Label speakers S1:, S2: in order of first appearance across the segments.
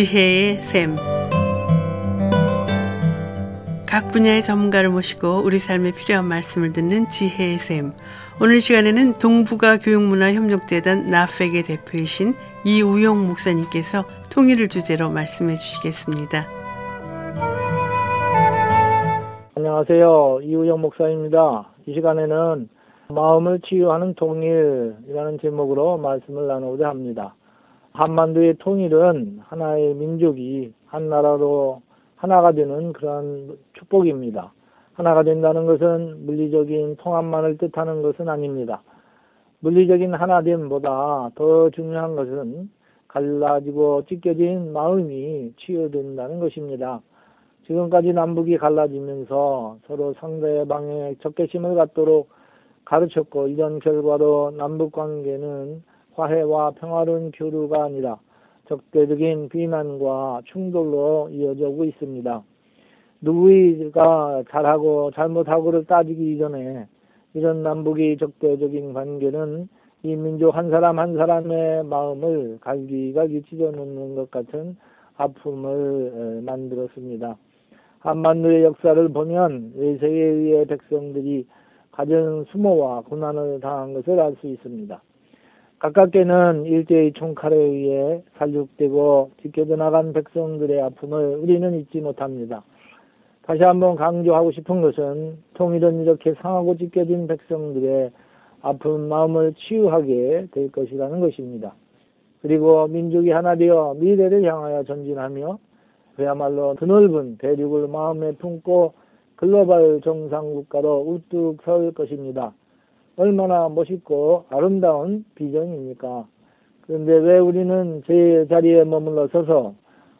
S1: 지혜의 샘. 각 분야의 전문가를 모시고 우리 삶에 필요한 말씀을 듣는 지혜의 샘. 오늘 시간에는 동북아 교육문화협력재단 나팩의 대표이신 이우용 목사님께서 통일을 주제로 말씀해 주시겠습니다.
S2: 안녕하세요. 이우영 목사입니다. 이 시간에는 마음을 치유하는 통일이라는 제목으로 말씀을 나누고자 합니다. 한반도의 통일은 하나의 민족이 한 나라로 하나가 되는 그런 축복입니다. 하나가 된다는 것은 물리적인 통합만을 뜻하는 것은 아닙니다. 물리적인 하나됨보다 더 중요한 것은 갈라지고 찢겨진 마음이 치유된다는 것입니다. 지금까지 남북이 갈라지면서 서로 상대방의 적개심을 갖도록 가르쳤고 이런 결과로 남북 관계는 화해와 평화로운 교류가 아니라 적대적인 비난과 충돌로 이어지고 있습니다. 누구가 잘하고 잘못하고를 따지기 이전에 이런 남북이 적대적인 관계는 이 민족 한 사람 한 사람의 마음을 갈기갈기 찢어놓는 것 같은 아픔을 만들었습니다. 한반도의 역사를 보면 외세에 의해 백성들이 가진 수모와 고난을 당한 것을 알 수 있습니다. 가깝게는 일제의 총칼에 의해 살육되고 지켜져 나간 백성들의 아픔을 우리는 잊지 못합니다. 다시 한번 강조하고 싶은 것은 통일은 이렇게 상하고 찢겨진 백성들의 아픈 마음을 치유하게 될 것이라는 것입니다. 그리고 민족이 하나 되어 미래를 향하여 전진하며 그야말로 드넓은 대륙을 마음에 품고 글로벌 정상국가로 우뚝 설 것입니다. 얼마나 멋있고 아름다운 비전입니까? 그런데 왜 우리는 제 자리에 머물러 서서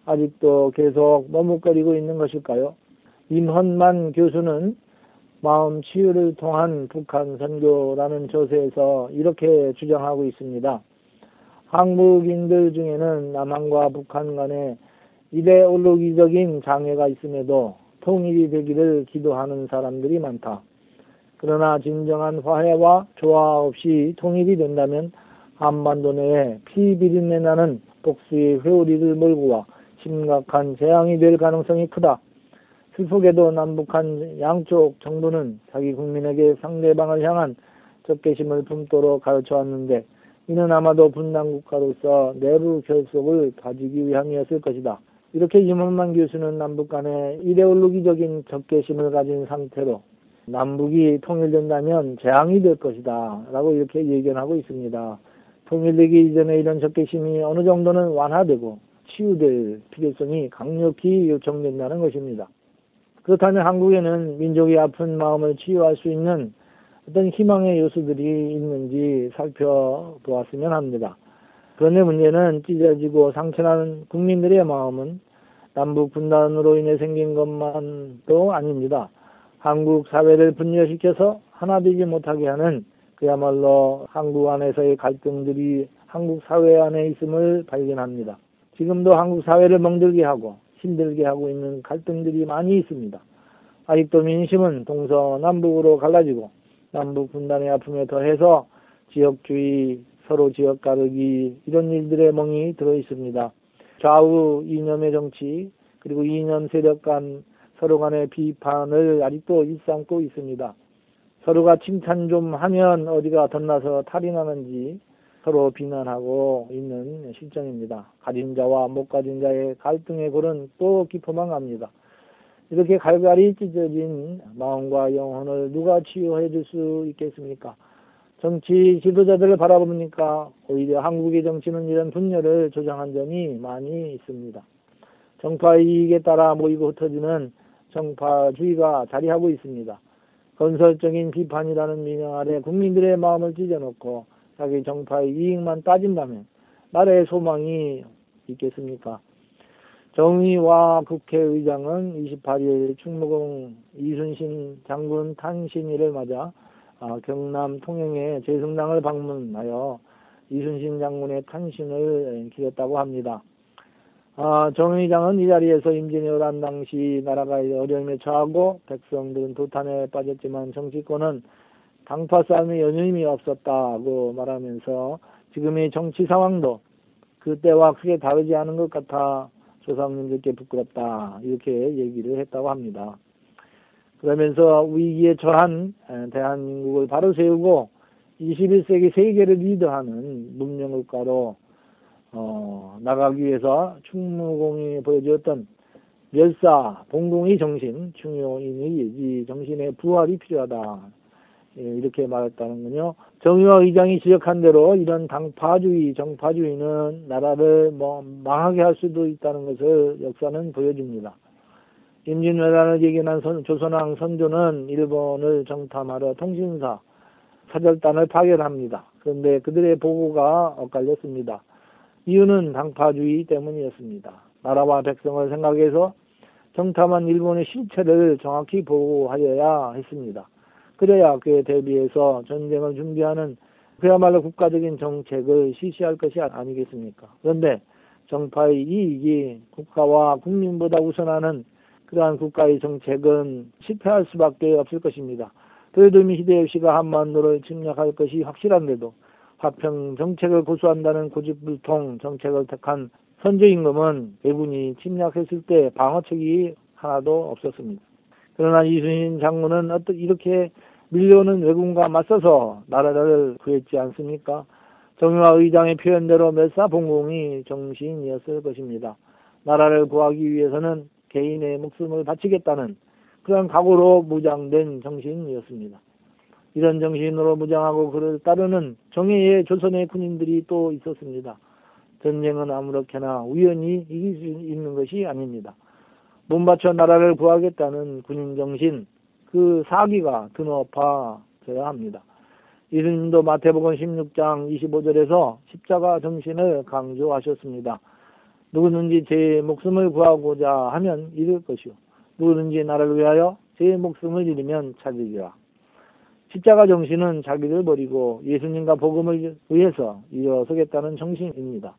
S2: 아직도 계속 머뭇거리고 있는 것일까요? 임헌만 교수는 마음 치유를 통한 북한 선교라는 저서에서 이렇게 주장하고 있습니다. 한국인들 중에는 남한과 북한 간에 이데올로기적인 장애가 있음에도 통일이 되기를 기도하는 사람들이 많다. 그러나 진정한 화해와 조화 없이 통일이 된다면 한반도 내에 피비린내 나는 복수의 회오리를 몰고 와 심각한 재앙이 될 가능성이 크다. 슬프게도 남북한 양쪽 정부는 자기 국민에게 상대방을 향한 적개심을 품도록 가르쳐 왔는데 이는 아마도 분단 국가로서 내부 결속을 가지기 위함이었을 것이다. 이렇게 이문만 교수는 남북 간에 이데올로기적인 적개심을 가진 상태로 남북이 통일된다면 재앙이 될 것이다. 라고 이렇게 예견하고 있습니다. 통일되기 이전에 이런 적개심이 어느 정도는 완화되고 치유될 필요성이 강력히 요청된다는 것입니다. 그렇다면 한국에는 민족이 아픈 마음을 치유할 수 있는 어떤 희망의 요소들이 있는지 살펴보았으면 합니다. 그런데 문제는 찢어지고 상처난 국민들의 마음은 남북 분단으로 인해 생긴 것만도 아닙니다. 한국 사회를 분열시켜서 하나 되지 못하게 하는 그야말로 한국 안에서의 갈등들이 한국 사회 안에 있음을 발견합니다. 지금도 한국 사회를 멍들게 하고 힘들게 하고 있는 갈등들이 많이 있습니다. 아직도 민심은 동서남북으로 갈라지고 남북 분단의 아픔에 더해서 지역주의, 서로 지역 가르기 이런 일들의 멍이 들어 있습니다. 좌우 이념의 정치 그리고 이념 세력 간 서로 간의 비판을 아직도 일삼고 있습니다. 서로가 칭찬 좀 하면 어디가 덧나서 탈이 나는지 서로 비난하고 있는 실정입니다. 가진 자와 못 가진 자의 갈등의 골은 또 깊어만 갑니다. 이렇게 갈갈이 찢어진 마음과 영혼을 누가 치유해 줄 수 있겠습니까? 정치 지도자들을 바라보니까 오히려 한국의 정치는 이런 분열을 조장한 점이 많이 있습니다. 정파 이익에 따라 모이고 흩어지는 정파주의가 자리하고 있습니다. 건설적인 비판이라는 민영 아래 국민들의 마음을 찢어놓고 자기 정파의 이익만 따진다면 나라의 소망이 있겠습니까? 정의와 국회의장은 28일 충무공 이순신 장군 탄신일을 맞아 어, 경남 통영의 재성당을 방문하여 이순신 장군의 탄신을 기렸다고 합니다. 아, 정 의장은 이 자리에서 임진왜란 당시 나라가 어려움에 처하고 백성들은 도탄에 빠졌지만 정치권은 당파 싸움에 연임이 없었다고 말하면서 지금의 정치 상황도 그때와 크게 다르지 않은 것 같아 조상님들께 부끄럽다 이렇게 얘기를 했다고 합니다. 그러면서 위기에 처한 대한민국을 바로 세우고 21세기 세계를 리드하는 문명국가로 어, 나가기 위해서 충무공이 보여주었던 멸사, 봉공의 정신, 중요인의 이 정신의 부활이 필요하다. 예, 이렇게 말했다는군요. 정의와 의장이 지적한 대로 이런 당파주의, 정파주의는 나라를 뭐 망하게 할 수도 있다는 것을 역사는 보여줍니다. 임진왜란을 예견한 선, 조선왕 선조는 일본을 정탐하러 통신사, 사절단을 파견합니다. 그런데 그들의 보고가 엇갈렸습니다. 이유는 당파주의 때문이었습니다. 나라와 백성을 생각해서 정탐한 일본의 실체를 정확히 보고하여야 했습니다. 그래야 그에 대비해서 전쟁을 준비하는 그야말로 국가적인 정책을 실시할 것이 아니겠습니까? 그런데 정파의 이익이 국가와 국민보다 우선하는 그러한 국가의 정책은 실패할 수밖에 없을 것입니다. 도요토미 히데요시가 한반도를 침략할 것이 확실한데도 화평 정책을 고수한다는 고집불통 정책을 택한 선조임금은 왜군이 침략했을 때 방어책이 하나도 없었습니다. 그러나 이순신 장군은 어떻게 이렇게 밀려오는 왜군과 맞서서 나라를 구했지 않습니까? 정유화 의장의 표현대로 멸사 봉공이 정신이었을 것입니다. 나라를 구하기 위해서는 개인의 목숨을 바치겠다는 그런 각오로 무장된 정신이었습니다. 이런 정신으로 무장하고 그를 따르는 정예의 조선의 군인들이 또 있었습니다. 전쟁은 아무렇게나 우연히 이길 수 있는 것이 아닙니다. 몸 바쳐 나라를 구하겠다는 군인 정신, 그 사기가 드높아져야 합니다. 이스님도 마태복음 16장 25절에서 십자가 정신을 강조하셨습니다. 누구든지 제 목숨을 구하고자 하면 잃을 것이요. 누구든지 나를 위하여 제 목숨을 잃으면 찾으리라. 십자가 정신은 자기를 버리고 예수님과 복음을 위해서 일어서겠다는 정신입니다.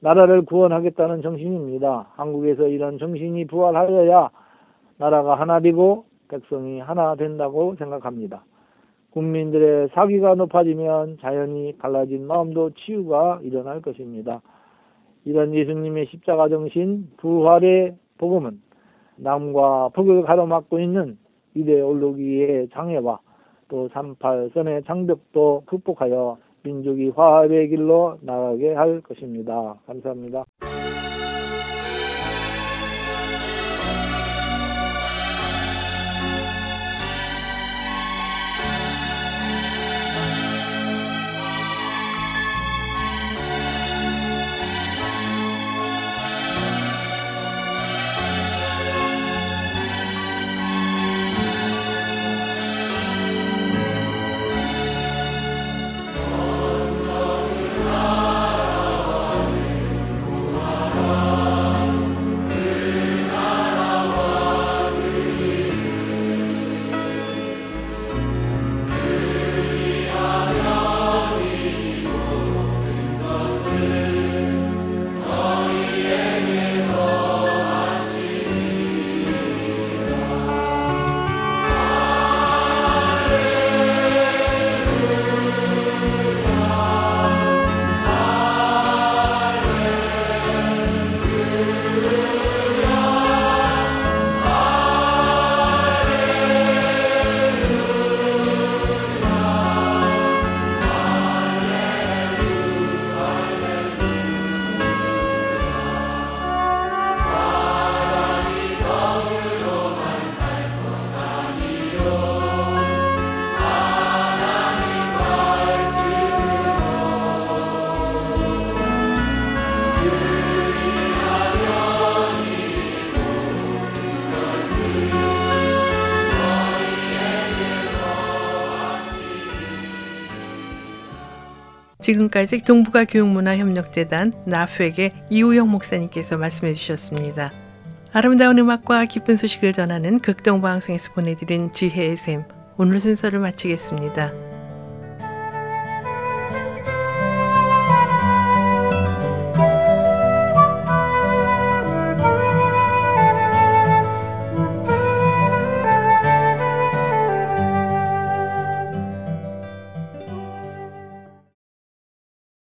S2: 나라를 구원하겠다는 정신입니다. 한국에서 이런 정신이 부활하여야 나라가 하나 되고 백성이 하나 된다고 생각합니다. 국민들의 사기가 높아지면 자연히 갈라진 마음도 치유가 일어날 것입니다. 이런 예수님의 십자가 정신 부활의 복음은 남과 북을 가로막고 있는 이데올로기의 장애와 또 38선의 장벽도 극복하여 민족이 화합의 길로 나가게 할 것입니다. 감사합니다.
S1: 지금까지 동북아 교육문화협력재단 나프에게 이우영 목사님께서 말씀해 주셨습니다. 아름다운 음악과 기쁜 소식을 전하는 극동방송에서 보내드린 지혜의 샘 오늘 순서를 마치겠습니다.